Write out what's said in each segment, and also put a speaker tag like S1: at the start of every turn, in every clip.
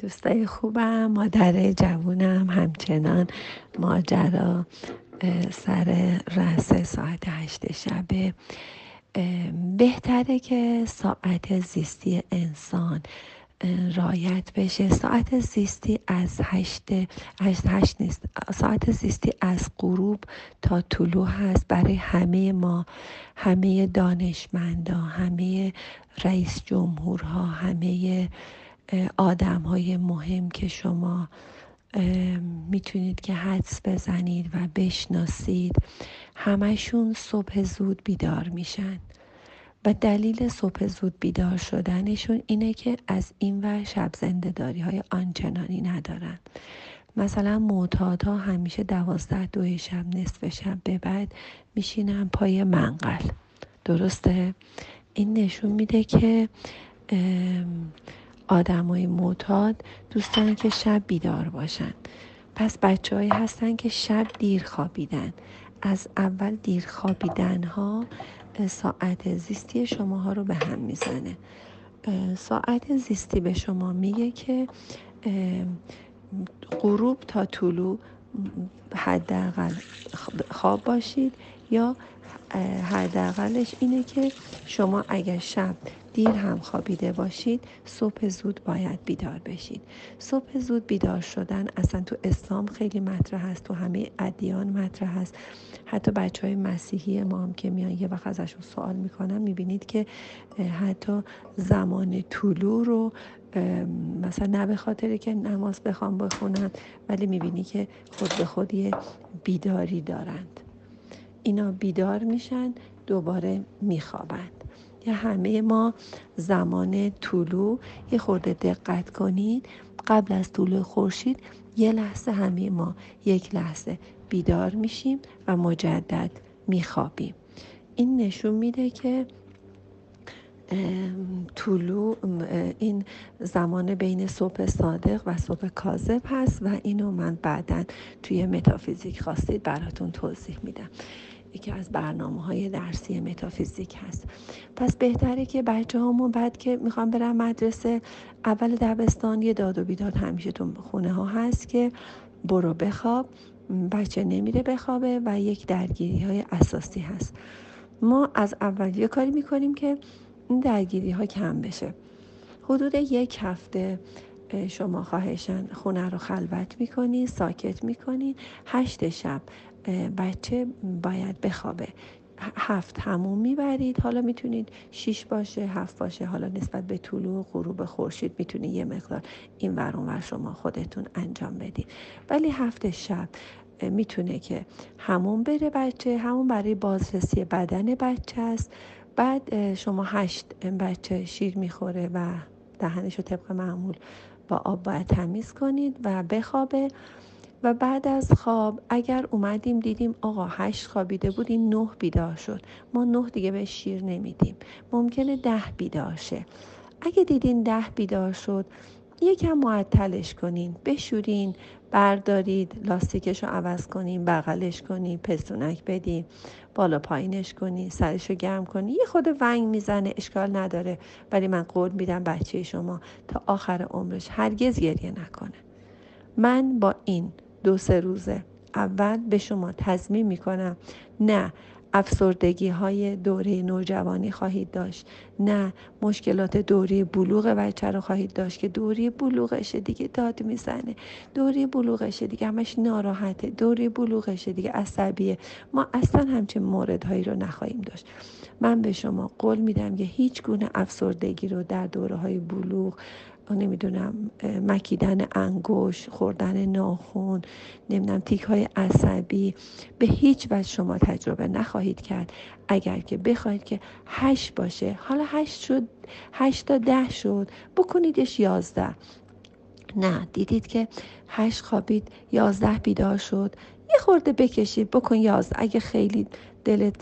S1: دوستای خوبم مادر جوونم همچنان ماجرا سر رأس ساعت هشت شبه بهتره که ساعت زیستی انسان رایت بشه. ساعت زیستی از هشت, هشت, هشت نیست. ساعت زیستی از غروب تا طلوع هست. برای همه ما همه دانشمندا همه رئیس جمهورها همه آدم های مهم که شما می‌تونید که حدس بزنید و بشناسید همشون صبح زود بیدار میشن. و دلیل صبح زود بیدار شدنشون اینه که از این ور شب زندهداری های آنچنانی ندارن. مثلا معتادها همیشه دوازده دو شب نصف شب به بعد میشینن پای منقل. درسته؟ این نشون میده که آدمای معتاد دوست دارن که شب بیدار باشن. پس بچه هستن که شب دیر خوابیدن. از اول دیر خوابیدن ها ساعت زیستی شما ها رو به هم می‌زنه. ساعت زیستی به شما میگه که غروب تا طلوع حداقل خواب باشید یا حداقلش اینه که شما اگر شب دیر هم خوابیده باشید صبح زود باید بیدار بشید. صبح زود بیدار شدن اصلا تو اسلام خیلی مطرح هست تو همه ادیان مطرح هست. حتی بچه های مسیحی ما هم که میان یه وقت ازشون سوال می‌کنم می‌بینید که حتی زمان طلوع رو مثلا نه به خاطر که نماز بخوام بخونن ولی می‌بینی که خود به خود بیداری دارند. اینا بیدار میشن دوباره میخوابند یا همه ما زمان طلوع یه خورده دقت کنید. قبل از طلوع خورشید یه لحظه همه ما یک لحظه بیدار میشیم و مجدد میخوابیم. این نشون میده که طلوع این زمان بین صبح صادق و صبح کاذب هست و اینو من بعدا توی متافیزیک خواستید براتون توضیح میدم. یکی از برنامه های درسی متافیزیک هست. پس بهتره که بچه همون بعد که می‌خوام برم مدرسه اول دبستان یه داد و بیداد همیشه تو خونه ها هست که برو بخواب. بچه نمیره بخوابه و یک درگیری های اساسی هست. ما از اول یه کاری می‌کنیم که این درگیری ها کم بشه. حدود یک هفته شما خواهشن خونه رو خلوت می‌کنی ساکت می‌کنی. هشت شب بچه باید بخوابه. هفت همون می‌برید. حالا می‌تونید شیش باشه هفت باشه. حالا نسبت به طلوع و غروب خورشید می‌تونید یه مقدار این ور شما خودتون انجام بدید. ولی هفت شب می‌تونه که همون بره بچه همون برای بازرسی بدن بچه است. بعد شما هشت بچه شیر می‌خوره و دهنش رو طبق معمول با آب باید تمیز کنید و بخوابه. و بعد از خواب اگر اومدیم دیدیم آقا هشت خوابیده بود این نه بیدار شد. ما نه دیگه به شیر نمیدیم. ممکنه ده بیدار شه. اگه دیدین ده بیدار شد یکم معطلش کنین. بشورین بردارید لاستیکش رو عوض کنین بغلش کنین پستونک بدین بالا پایینش کنین سرش رو گرم کنین. یه خود ونگ می‌زنه اشکال نداره. ولی من قول میدم بچه شما تا آخر عمرش هرگز گریه نکنه. من با این دو سه روزه. اول به شما تضمین می‌کنم. نه افسردگی های دوره نوجوانی خواهید داشت. نه مشکلات دوره بلوغ بچه رو خواهید داشت که دوره بلوغشه دیگه داد می‌زنه. دوره بلوغشه دیگه همش ناراحته. دوره بلوغشه دیگه عصبیه. ما اصلا همچین موردهایی رو نخواهیم داشت. من به شما قول میدم که هیچ گونه افسردگی رو در دوره های بلوغ نمی‌دونم مکیدن انگوش خوردن ناخون نمی‌دونم تیک های عصبی. به هیچ وجه شما تجربه نخواهید کرد. اگر که بخواید که هشت باشه حالا هشت شد هشت تا ده شد بکنیدش یازده. نه دیدید که هشت خوابید یازده بیدار شد. یه خورده بکشید بکن یازده. اگه خیلی دلت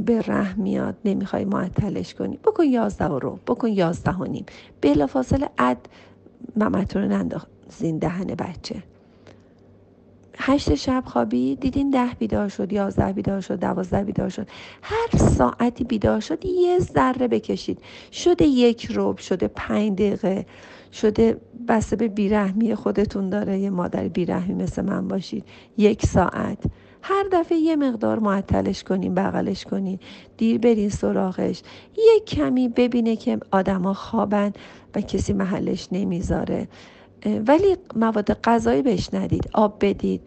S1: به رحم میاد نمی‌خوای معطلش کنی. بکن یازده رو بکن یازده و نیم. بلا فاصله اد ممتون رو نندازین دهن بچه. هشت شب خوابی دیدین ده بیدار شد یازده بیدار شد دوازده بیدار شد. هر ساعتی بیدار شد یه ذره بکشید. شده یک روب شده پنج دقیقه شده بسته به بیرحمی خودتون داره. یه مادر بیرحمی مثل من باشید. یک ساعت. هر دفعه یه مقدار معطلش کنین بغلش کنین دیر برین سراغش. یه کمی ببینه که آدما خوابن و کسی محلش نمی‌ذاره. ولی مواد غذایی بهش ندید. آب بدید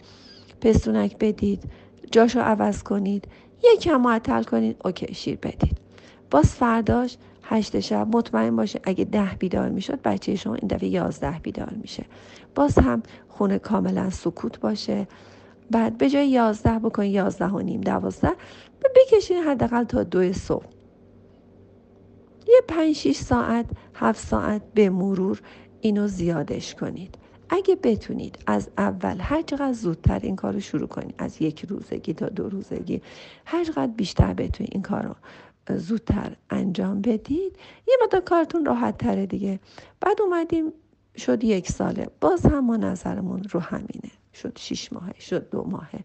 S1: پستونک بدید جاشو عوض کنید. یه کم معطل کنید اوکی شیر بدید. باز فرداش هشت شب مطمئن باشه اگه ده بیدار می‌شد بچه شما این دفعه یازده بیدار میشه. باز هم خونه کاملا سکوت باشه. بعد به جای یازده بکن یازده و نیم دوازده بکشین حداقل تا دو صبح. یه پنج شیش ساعت هفت ساعت به مرور اینو زیادش کنید. اگه بتونید از اول هر چقدر زودتر این کار رو شروع کنید از یک روزگی تا دو روزگی هر چقدر بیشتر بتونید این کار رو زودتر انجام بدید یه مدت کارتون راحت تره دیگه. بعد اومدیم شد یک ساله. باز هم ما نظرمون رو همینه. شد شیش ماهه شد دو ماهه.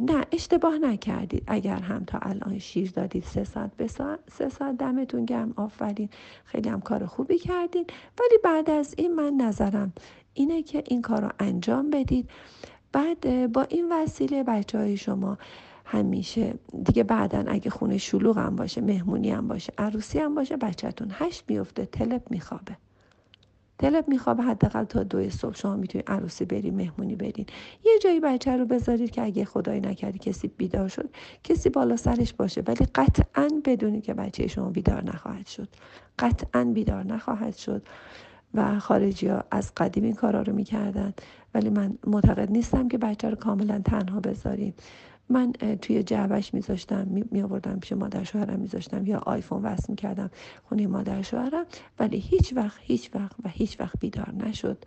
S1: نه اشتباه نکردید. اگر هم تا الان شیر دادید سه ساعت به سه ساعت دمتون گرم آفرین. خیلی هم کار خوبی کردید ولی بعد از این من نظرم اینه که این کار رو انجام بدید. بعد با این وسیله بچه های شما همیشه دیگه بعدا اگه خونه شلوغ هم باشه مهمونی هم باشه عروسی هم باشه بچهتون هشت میفته تلپ میخوابه. تلپ میخوابه حداقل تا دو صبح شما می‌تونید عروسی برید مهمونی برین. یه جایی بچه رو بذارید که اگه خدایی نکردی کسی بیدار شد کسی بالا سرش باشه. ولی قطعا بدونید که بچه شما بیدار نخواهد شد. قطعا بیدار نخواهد شد. و خارجی ها از قدیم این کارا رو می‌کردن. ولی من معتقد نیستم که بچه رو کاملا تنها بذاریم من توی جعبش میذاشتم می آوردم پیش مادر شوهرم میذاشتم یا آیفون وصل می‌کردم خونه مادر شوهرم ولی هیچ وقت هیچ وقت و هیچ وقت بیدار نشد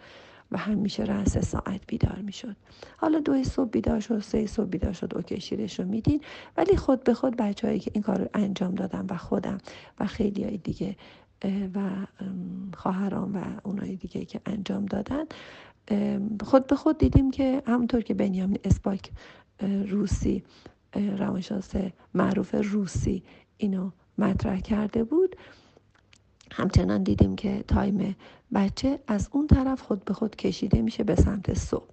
S1: و همیشه رأس ساعت بیدار می‌شد. حالا دو صبح بیدار شد سه صبح بیدار شد OK شیرش رو میدین. ولی خود به خود بچههایی که این کار رو انجام دادم و خودم و خیلی های دیگه و خواهران و اونایی دیگه که انجام دادن خود به خود دیدیم که همونطور که بنیامین اسپاک روسی روانشناس معروف روسی اینو مطرح کرده بود. همچنان دیدیم که time بچه از اون طرف خود به خود کشیده میشه به سمت صبح.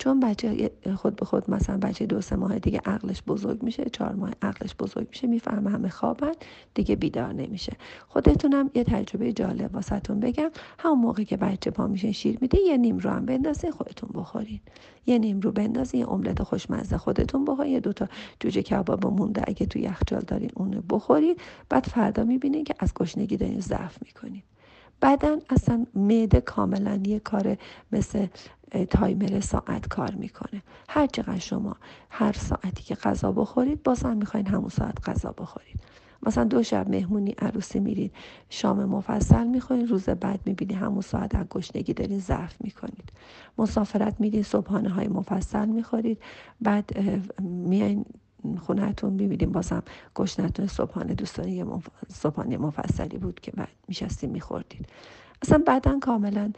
S1: چون بچه خود به خود مثلا بچه دو سه ماه دیگه عقلش بزرگ میشه چهار ماه عقلش بزرگ میشه می‌فهمه همه خوابن دیگه بیدار نمیشه. خودتونم یه تجربه جالب واسهتون بگم. همون موقع که بچه پا میشه شیر میده یه نیم رو هم خودتون بخورین. یه نیم رو بندازین یه املت خوشمزه خودتون بخورین. یه دوتا جوجه کباب مونده اگه تو یخچال دارین اونو بخورین. بعد فردا می‌بینین که از گشنگی دارین ضعف می‌کنین. بعدا اصلا معده کاملا یه کار مثل تایمر ساعت کار می‌کنه. هر چقدر شما هر ساعتی که غذا بخورید باز هم می‌خواین همون ساعت غذا بخورید. مثلا دو شب مهمونی عروسی میرید شام مفصل می‌خورید روز بعد می‌بینی همون ساعت از گشنگی دارین ضعف می‌کنید. مسافرت میرید صبحانه های مفصل می‌خورید بعد میاین خونهتون می‌بینیم. بازم گشنتون صبحانه دوستان یه صبحانه مفصلی بود که بعد میشستیم میخوردید اصلا بعدا کاملا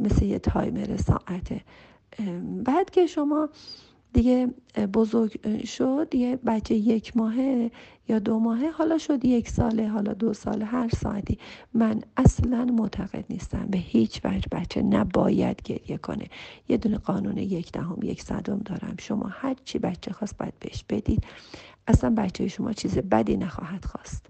S1: مثل یه تایمر ساعته. بعد که شما دیگه بزرگ شد. یه بچه یک ماهه یا دو ماهه حالا شد یک ساله حالا دو ساله هر ساعتی. من اصلا معتقد نیستم به هیچ وجه بچه نباید گریه کنه. یه دونه قانون یک دهم یک صدم دارم. شما هر چی بچه خواست باید بهش بدید. اصلا بچه شما چیز بدی نخواهد خواست.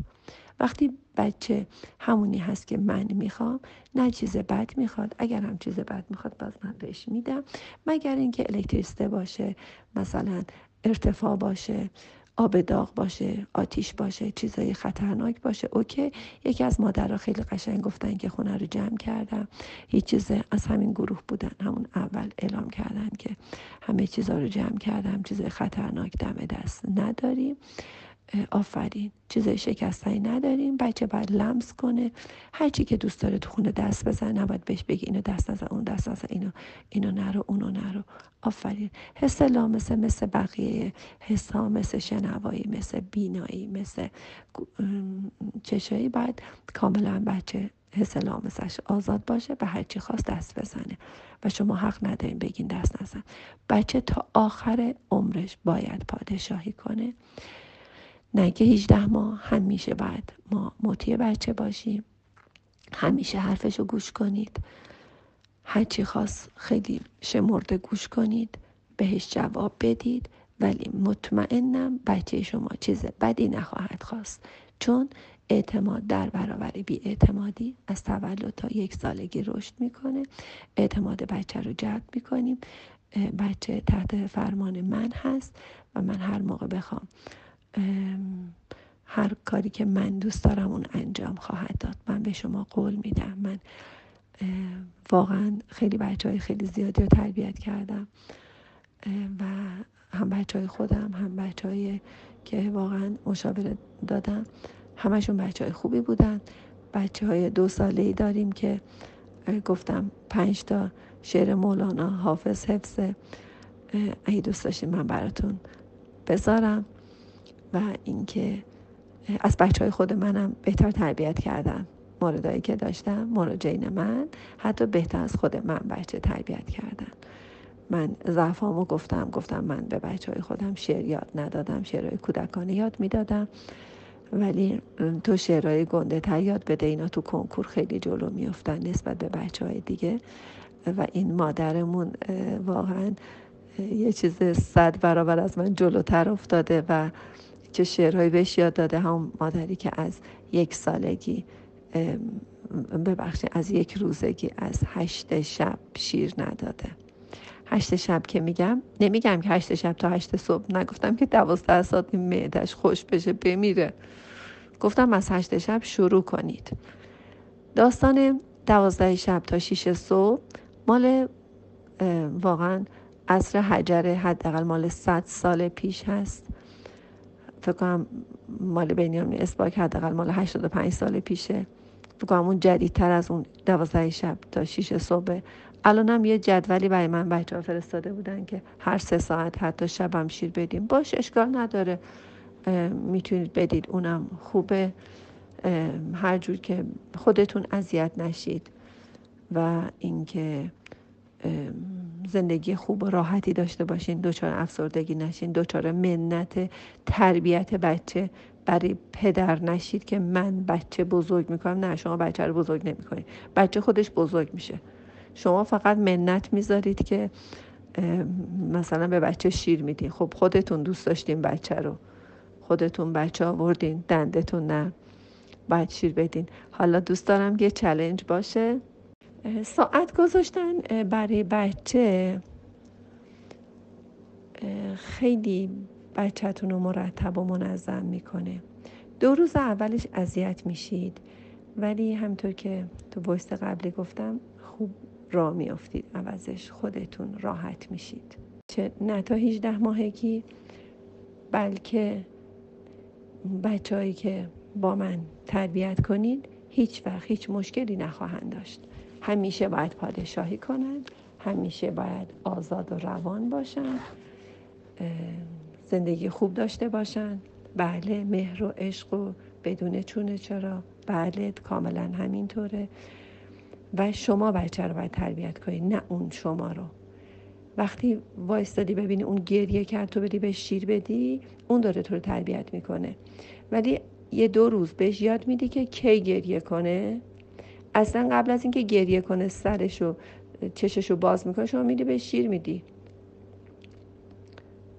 S1: وقتی بچه همونی هست که من می‌خوام نه چیز بد می‌خواد. اگر هم چیز بد می‌خواد باز من بهش میدم. مگر اینکه الکتریسته باشه مثلا ارتفاع باشه آب داغ باشه آتیش باشه چیزای خطرناک باشه اوکی. یکی از مادرها خیلی قشنگ گفتن که خونه رو جمع کردم. هیچ چیز از همین گروه بودن همون اول اعلام کردن که همه چیزها رو جمع کردم چیز خطرناک دم دست نداریم. آفرین. چیزای شکستنی نداریم. بچه باید لمس کنه. هرچی که دوست داره تو خونه دست بزنه نباید بهش بگی اینو دست نزن اون دست نزن اینو اینو نرو اونو نرو. آفرین. حس لامسه مثل بقیه. حس ها مثل شنوایی مثل بینایی مثل چشایی. باید کاملا بچه حس لامسش آزاد باشه به هرچی خواست دست بزنه. و شما حق ندارین بگین دست نزن. بچه تا آخر عمرش باید پادشاهی کنه. نه که 18 ماه همیشه بعد ما مطیع بچه باشیم. همیشه حرفشو گوش کنید. هرچی خواست خیلی شمرده گوش کنید بهش جواب بدید ولی مطمئنم بچه شما چیز بدی نخواهد خواست. چون اعتماد در برابر بی اعتمادی از تولد تا یک سالگی رشد می‌کنه. اعتماد بچه رو جلب می‌کنیم. بچه تحت فرمان من هست و من هر موقع بخوام هر کاری که من دوست دارم اون انجام خواهد داد. من به شما قول میدم. من واقعا خیلی بچه های خیلی زیادی رو تربیت کردم. و هم بچه های خودم هم بچه های که واقعا مشاوره دادم همشون بچه های خوبی بودن. بچه های دو ساله ای داریم که گفتم پنج تا شعر مولانا حافظ حفظه اگه دوست داشتیم من براتون بذارم. و اینکه از بچه های خود منم بهتر تربیت کردم. موردایی که داشتم مراجعین من حتی بهتر از خود من بچه تربیت کردن. من ضعفامو گفتم گفتم من به بچه های خودم شعر یاد ندادم شعرهای کودکانه یاد می‌دادم. ولی تو شعرهای گنده تر یاد بده اینا تو کنکور خیلی جلو میفتن نسبت به بچه های دیگه. و این مادرمون واقعا یه چیز صد برابر از من جلوتر افتاده و چه شعرهایی بهش یاد داده هم مادری که از یک سالگی ببخشید از یک روزگی از هشت شب شیر نداده. هشت شب که میگم نمیگم که هشت شب تا هشت صبح نگفتم که دوازده ساعت معدش خوش بشه بمیره. گفتم از هشت شب شروع کنید. داستان دوازده شب تا شیش صبح مال واقعا عصر حجر حداقل مال صد سال پیش هست. فکر کنم مال بینیامین اسباک حداقل مال 85 سال پیشه. فکر کنم اون جدیدتر از اون دوازده شب تا 6 صبح. الانم یه جدولی برای من بچه ها فرستاده بودن که هر سه ساعت حتی شبم شیر بدیم. باش اشکال نداره. می‌تونید بدید. اونم خوبه. هر جور که خودتون اذیت نشید و اینکه زندگی خوب و راحتی داشته باشین دچار افسردگی نشین دچار منت تربیت بچه. برای پدر نشید که من بچه بزرگ می‌کنم. نه شما بچه رو بزرگ نمی‌کنید بچه خودش بزرگ میشه. شما فقط منت می‌ذارید که مثلا به بچه شیر میدین. خب خودتون دوست داشتین بچه رو. خودتون بچه آوردین دندتون نه. باید شیر بدین. حالا دوست دارم یه چلنج باشه. ساعت گذاشتن برای بچه خیلی بچهتون رو مرتب و منظم می‌کنه. دو روز اولش اذیت میشید ولی همطور که تو ویست قبلی گفتم خوب را میافتید عوضش خودتون راحت میشید. چه نه تا 18 ماهگی بلکه بچههایی که با من تربیت کنید هیچ وقت هیچ مشکلی نخواهند داشت. همیشه باید پادشاهی کنند همیشه باید آزاد و روان باشند زندگی خوب داشته باشند. بله مهر و عشق و بدون چونه چرا؟ بله کاملا همینطوره. و شما بچه رو باید تربیت کنید نه اون شما رو. وقتی وایستادی ببینی اون گریه کرد تو بدی به شیر بدی اون داره تو رو تربیت می‌کنه. ولی یه دو روز بهش یاد میدی که کی گریه کنه. اصلا قبل از اینکه گریه کنه سرشو چششو باز می‌کنه شما میدی به شیر میدی.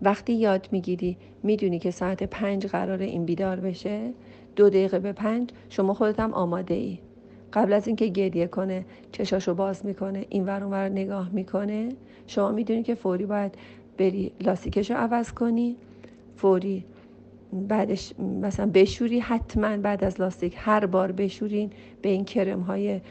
S1: وقتی یاد می‌گیری می‌دونی که ساعت پنج قرار این بیدار بشه. دو دقیقه به پنج شما خودت هم آماده ای قبل از اینکه گریه کنه چشاشو باز می‌کنه این ور اونور نگاه می‌کنه. شما می‌دونی که فوری باید بری لاستیکش رو عوض کنی. فوری بعدش مثلا بشوری حتما بعد از لاستیک هر بار بشورین به این کرم های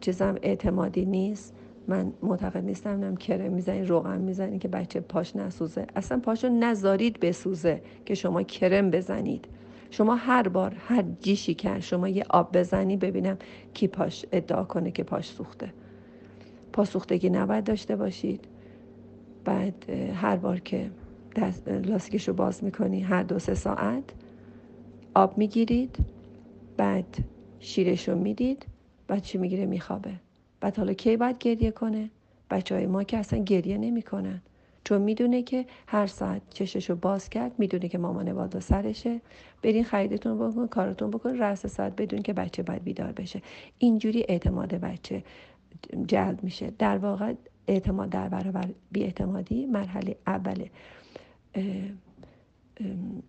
S1: چیزم اعتمادی نیست. من معتقد نیستم نم کرم می‌زنین روغن می‌زنین که بچه پاش نسوزه. اصلا پاشو نذارید بسوزه که شما کرم بزنید. شما هر بار هر جیشی که شما یه آب بزنی ببینم کی پاش ادعا کنه که پاش سوخته. پاسوختگی نباید داشته باشید. بعد هر بار که دست لاستیکش رو باز می‌کنی هر دو سه ساعت. آب می‌گیرید بعد شیرش رو می‌دید بعد چی می‌گیره؟ میخوابه. بعد حالا کی باید گریه کنه؟ بچه های ما که اصلا گریه نمی‌کنن. چون می‌دونه که هر ساعت چششو باز کرد می‌دونه که مامان بالا سرشه. برین خریدتون بکن کارتون بکن رأس ساعت بدون که بچه باید بیدار بشه. اینجوری اعتماد بچه جلب میشه. در واقع اعتماد در برابر بیاعتمادی مرحله اول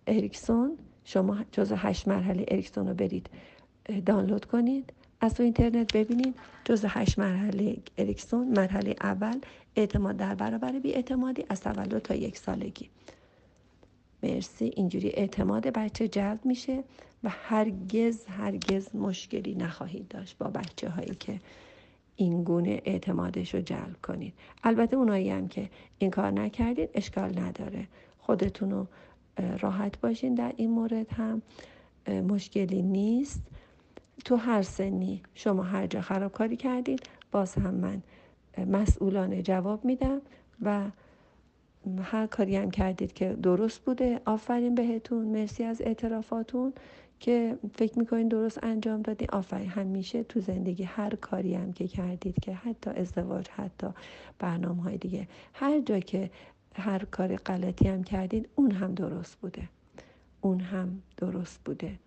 S1: اریکسون شما جز هشت مرحله اریکسون رو برید دانلود کنید. از تو اینترنت ببینید جز هشت مرحله اریکسون مرحله اول اعتماد در برابر اعتمادی از تولد تا یک سالگی. مرسی. اینجوری اعتماد بچه جلب میشه و هرگز هرگز مشکلی نخواهید داشت با بچه هایی که این گونه اعتمادش رو جلب کنید. البته اونایی هم که این کار نکردید اشکال نداره. خودتون رو راحت باشین. در این مورد هم مشکلی نیست. تو هر سنی شما هر جا خرابکاری کردید باز هم من مسئولانه جواب میدم و هر کاری هم کردید که درست بوده آفرین بهتون. مرسی از اعترافاتون که فکر می‌کنین درست انجام دادین. آفرین. همیشه تو زندگی هر کاری هم که کردید که حتی ازدواج حتی برنامه های دیگه هر جا که هر کار غلطی هم کردید اون هم درست بوده. اون هم درست بوده.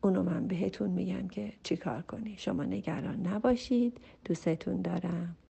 S1: اونو من بهتون میگم که چیکار کنی؟ شما نگران نباشید. دوستتون دارم.